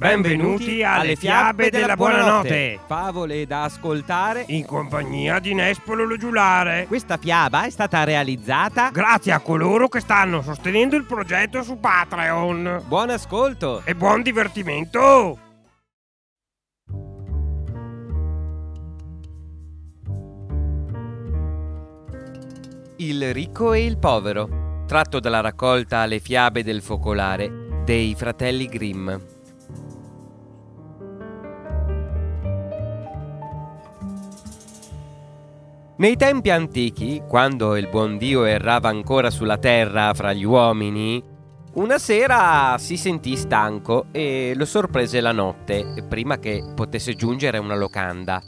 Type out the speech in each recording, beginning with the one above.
Benvenuti alle fiabe della buonanotte. Favole da ascoltare. In compagnia di Nespolo lo giulare. Questa fiaba è stata realizzata Grazie a coloro che stanno sostenendo il progetto su Patreon. Buon ascolto. E buon divertimento! Il ricco e il povero, tratto dalla raccolta Le fiabe del focolare dei fratelli Grimm. Nei tempi antichi, quando il buon Dio errava ancora sulla terra fra gli uomini, una sera si sentì stanco e lo sorprese la notte, prima che potesse giungere una locanda.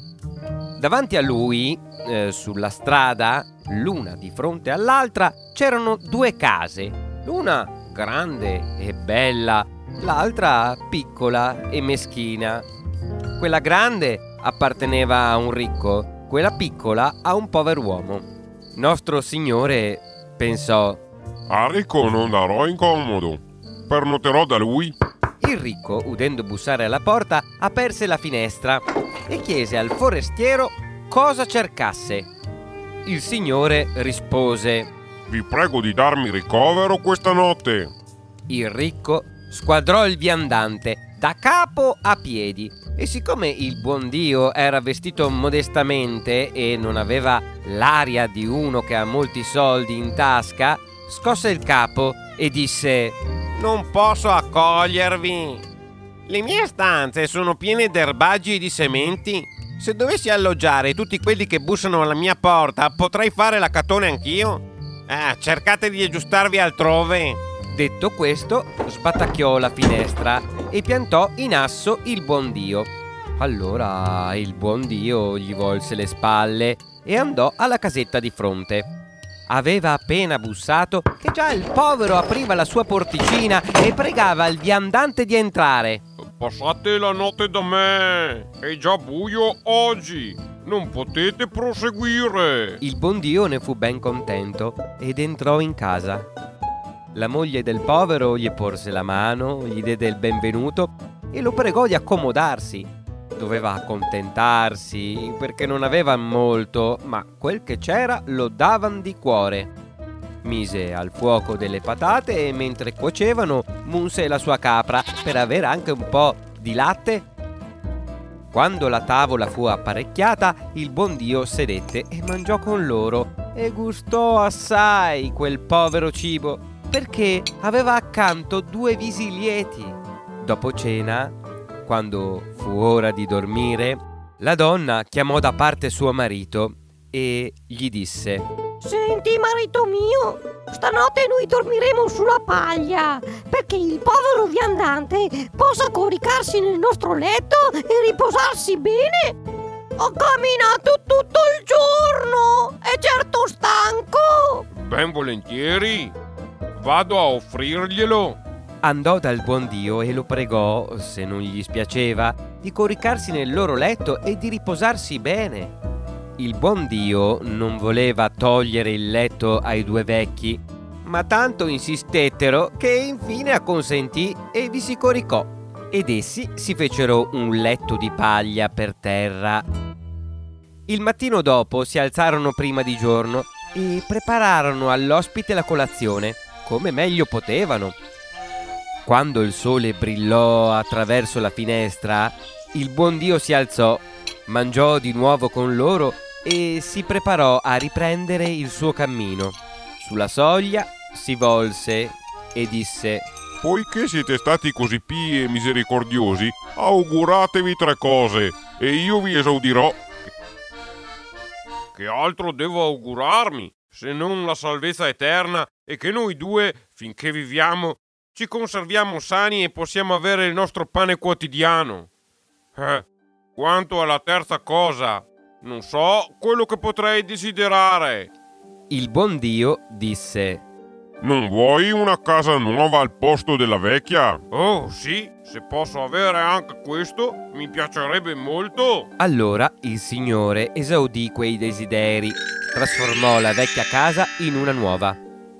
Davanti a lui, eh, sulla strada, l'una di fronte all'altra, c'erano due case, l'una grande e bella, l'altra piccola e meschina. Quella grande apparteneva a un ricco, quella piccola a un pover'uomo. Nostro Signore pensò, A ricco non darò incomodo. Pernoterò da lui. il ricco, udendo bussare alla porta, aperse la finestra e chiese al forestiero cosa cercasse. Il Signore rispose, Vi prego di darmi ricovero questa notte. Il ricco squadrò il viandante da capo a piedi e siccome il buon Dio era vestito modestamente e non aveva l'aria di uno che ha molti soldi in tasca, scosse il capo e disse Non posso accogliervi. Le mie stanze sono piene d'erbaggi e di sementi. Se dovessi alloggiare tutti quelli che bussano alla mia porta, potrei fare la catone anch'io? Ah, cercate di aggiustarvi altrove. Detto questo, sbatacchiò la finestra e piantò in asso il buon Dio. Allora il buon Dio gli volse le spalle e andò alla casetta di fronte. Aveva appena bussato che già il povero apriva la sua porticina e pregava il viandante di entrare. Passate la notte da me. È già buio oggi. Non potete proseguire. Il buon Dio ne fu ben contento ed entrò in casa. La moglie del povero gli porse la mano, gli diede il benvenuto e lo pregò di accomodarsi. Doveva accontentarsi perché non aveva molto, ma quel che c'era lo davan di cuore. Mise al fuoco delle patate e mentre cuocevano munse la sua capra per avere anche un po' di latte quando la tavola fu apparecchiata, il buon Dio sedette e mangiò con loro e gustò assai quel povero cibo, perché aveva accanto due visi lieti. Dopo cena, quando fu ora di dormire, la donna chiamò da parte suo marito e gli disse Senti, marito mio, stanotte noi dormiremo sulla paglia perché il povero viandante possa coricarsi nel nostro letto e riposarsi bene. Ho camminato tutto il giorno, è certo stanco. Ben volentieri. Vado a offrirglielo. andò dal buon Dio e lo pregò, se non gli spiaceva, di coricarsi nel loro letto e di riposarsi bene. Il buon Dio non voleva togliere il letto ai due vecchi, ma tanto insistettero che infine acconsentì e vi si coricò. Ed essi si fecero un letto di paglia per terra. Il mattino dopo si alzarono prima di giorno e prepararono all'ospite la colazione, come meglio potevano. Quando il sole brillò attraverso la finestra, il buon Dio si alzò, mangiò di nuovo con loro e si preparò a riprendere il suo cammino. Sulla soglia si volse e disse Poiché siete stati così pii e misericordiosi, auguratevi tre cose e io vi esaudirò. Che altro devo augurarmi se non la salvezza eterna e che noi due, finché viviamo, ci conserviamo sani e possiamo avere il nostro pane quotidiano? Eh, quanto alla terza cosa, non so quello che potrei desiderare. Il buon Dio disse Non vuoi una casa nuova al posto della vecchia? Oh, sì, se posso avere anche questo, mi piacerebbe molto. Allora il Signore esaudì quei desideri, trasformò la vecchia casa in una nuova,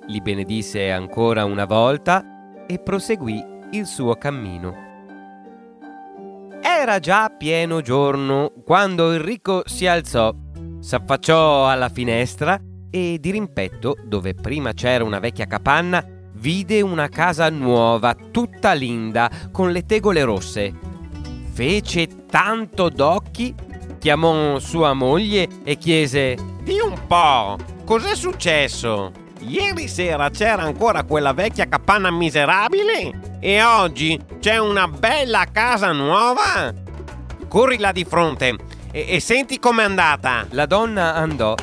li benedisse ancora una volta e proseguì il suo cammino. Era già pieno giorno quando il ricco si alzò, s'affacciò alla finestra e di rimpetto, dove prima c'era una vecchia capanna, vide una casa nuova, tutta linda, con le tegole rosse. Fece tanto d'occhi, chiamò sua moglie e chiese Di un po', cos'è successo? Ieri sera c'era ancora quella vecchia capanna miserabile e oggi c'è una bella casa nuova? Corri là di fronte e, e senti com'è andata. La donna andò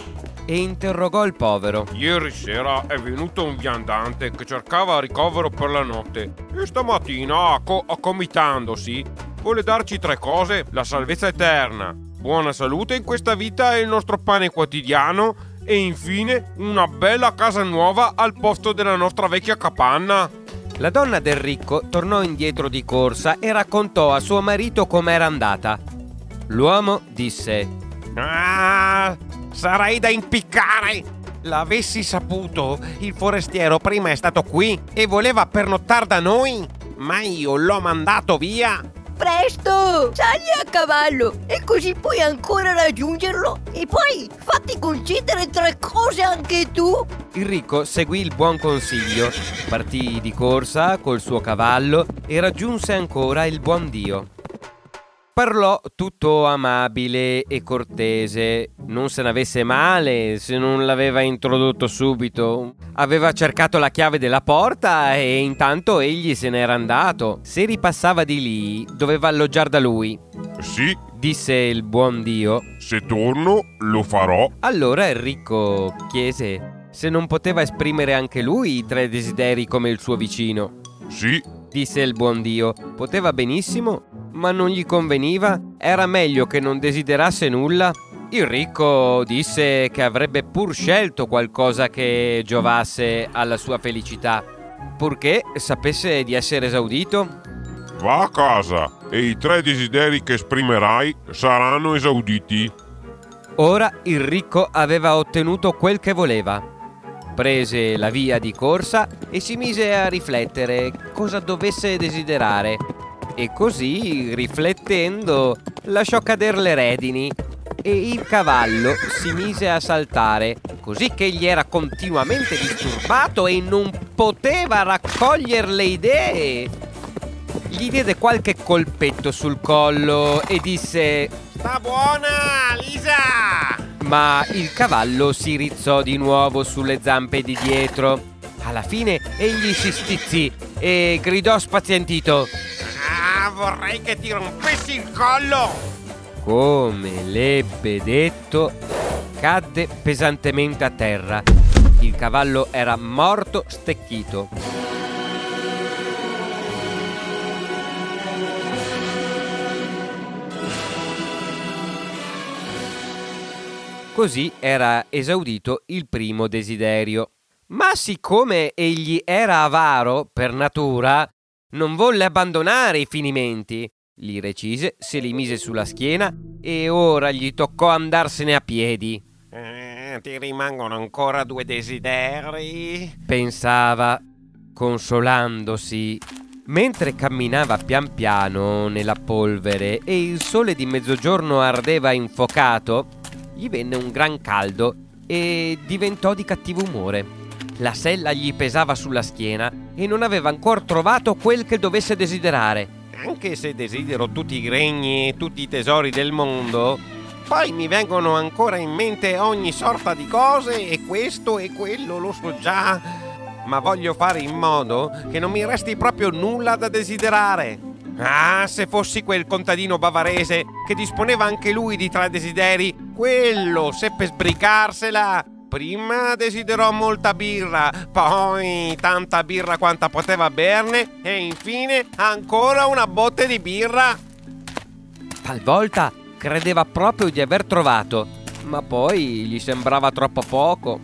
e interrogò il povero. Ieri sera è venuto un viandante che cercava ricovero per la notte e stamattina, acco- accomitandosi, vuole darci tre cose: la salvezza eterna, buona salute in questa vita e il nostro pane quotidiano e infine una bella casa nuova al posto della nostra vecchia capanna. La donna del ricco tornò indietro di corsa e raccontò a suo marito com'era andata. L'uomo disse: Ah, sarei da impiccare! L'avessi saputo, il forestiero prima è stato qui e voleva pernottare da noi, ma io l'ho mandato via. Presto! Sali a cavallo e così puoi ancora raggiungerlo. E poi fatti concedere tre cose anche tu. Il ricco seguì il buon consiglio, partì di corsa col suo cavallo e raggiunse ancora il buon Dio. Parlò tutto amabile e cortese, non se n'avesse male se non l'aveva introdotto subito. Aveva cercato la chiave della porta e intanto egli se n'era andato. Se ripassava di lì, doveva alloggiare da lui, Sì, disse il buon Dio. se torno lo farò. Allora il ricco chiese se non poteva esprimere anche lui i tre desideri come il suo vicino. Sì, Disse il buon Dio, poteva benissimo, ma non gli conveniva, era meglio che non desiderasse nulla. Il ricco disse che avrebbe pur scelto qualcosa che giovasse alla sua felicità, purché sapesse di essere esaudito. va a casa e i tre desideri che esprimerai saranno esauditi. Ora il ricco aveva ottenuto quel che voleva. Prese la via di corsa e si mise a riflettere cosa dovesse desiderare. E così, riflettendo, lasciò cadere le redini e il cavallo si mise a saltare, così che egli era continuamente disturbato e non poteva raccogliere le idee. Gli diede qualche colpetto sul collo e disse Sta buona, Lisa! ma il cavallo si rizzò di nuovo sulle zampe di dietro. Alla fine egli si stizzì e gridò spazientito. Vorrei che ti rompessi il collo! Come l'ebbe detto, cadde pesantemente a terra. Il cavallo era morto stecchito. Così era esaudito il primo desiderio. Ma siccome egli era avaro per natura, non volle abbandonare i finimenti. Li recise, se li mise sulla schiena e ora gli toccò andarsene a piedi. Eh, ti rimangono ancora due desideri? Pensava, consolandosi. Mentre camminava pian piano nella polvere e il sole di mezzogiorno ardeva infocato, gli venne un gran caldo e diventò di cattivo umore. La sella gli pesava sulla schiena e non aveva ancora trovato quel che dovesse desiderare. Anche se desidero tutti i regni e tutti i tesori del mondo, poi mi vengono ancora in mente ogni sorta di cose e questo e quello lo so già. Ma voglio fare in modo che non mi resti proprio nulla da desiderare. Ah, se fossi quel contadino bavarese che disponeva anche lui di tre desideri, quello seppe sbrigarsela. Prima desiderò molta birra, poi tanta birra quanta poteva berne e infine ancora una botte di birra. Talvolta credeva proprio di aver trovato, ma poi gli sembrava troppo poco.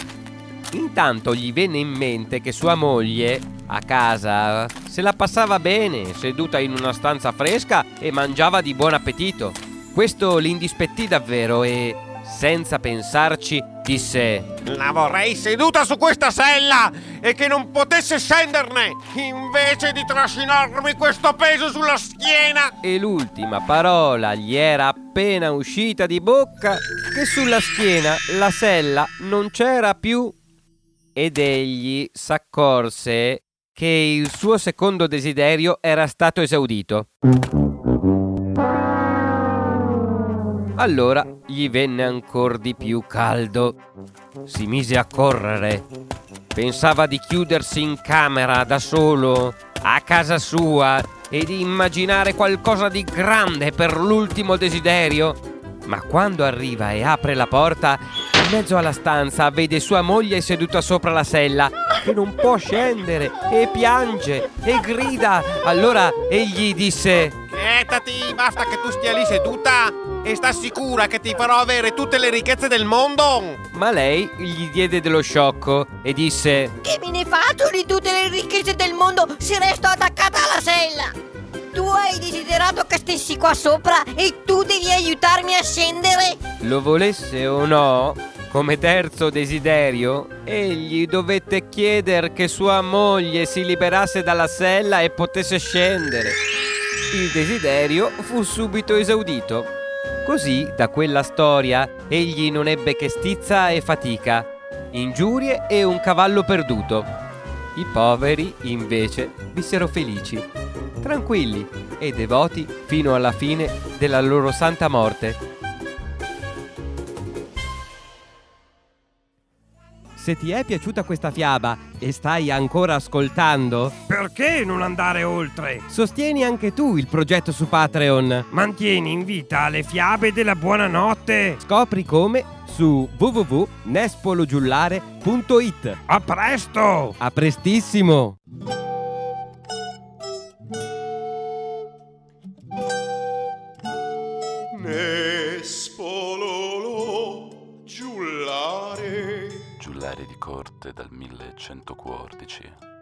Intanto gli venne in mente che sua moglie, a casa, se la passava bene, seduta in una stanza fresca e mangiava di buon appetito. Questo l'indispettì davvero e, senza pensarci, disse La vorrei seduta su questa sella e che non potesse scenderne, invece di trascinarmi questo peso sulla schiena. e l'ultima parola gli era appena uscita di bocca che sulla schiena la sella non c'era più. Ed egli s'accorse che il suo secondo desiderio era stato esaudito. Allora gli venne ancor di più caldo. Si mise a correre. Pensava di chiudersi in camera da solo, a casa sua, e di immaginare qualcosa di grande per l'ultimo desiderio. Ma quando arriva e apre la porta, in mezzo alla stanza vede sua moglie seduta sopra la sella, che non può scendere, e piange, e grida. Allora egli disse... Quietati, basta che tu stia lì seduta e sta sicura che ti farò avere tutte le ricchezze del mondo. Ma lei gli diede dello sciocco e disse... Che me ne faccio di tutte le ricchezze del mondo se resto attaccata alla sella? Tu hai desiderato che stessi qua sopra e tu devi aiutarmi a scendere? Lo volesse o no, come terzo desiderio, egli dovette chiedere che sua moglie si liberasse dalla sella e potesse scendere. Il desiderio fu subito esaudito. Così, da quella storia, egli non ebbe che stizza e fatica, ingiurie e un cavallo perduto. I poveri, invece, vissero felici, tranquilli e devoti fino alla fine della loro santa morte. Se ti è piaciuta questa fiaba e stai ancora ascoltando, Perché non andare oltre? sostieni anche tu il progetto su Patreon. Mantieni in vita le fiabe della buonanotte. Scopri come su www.nespologiullare.it. A presto! A prestissimo! Dal 1114.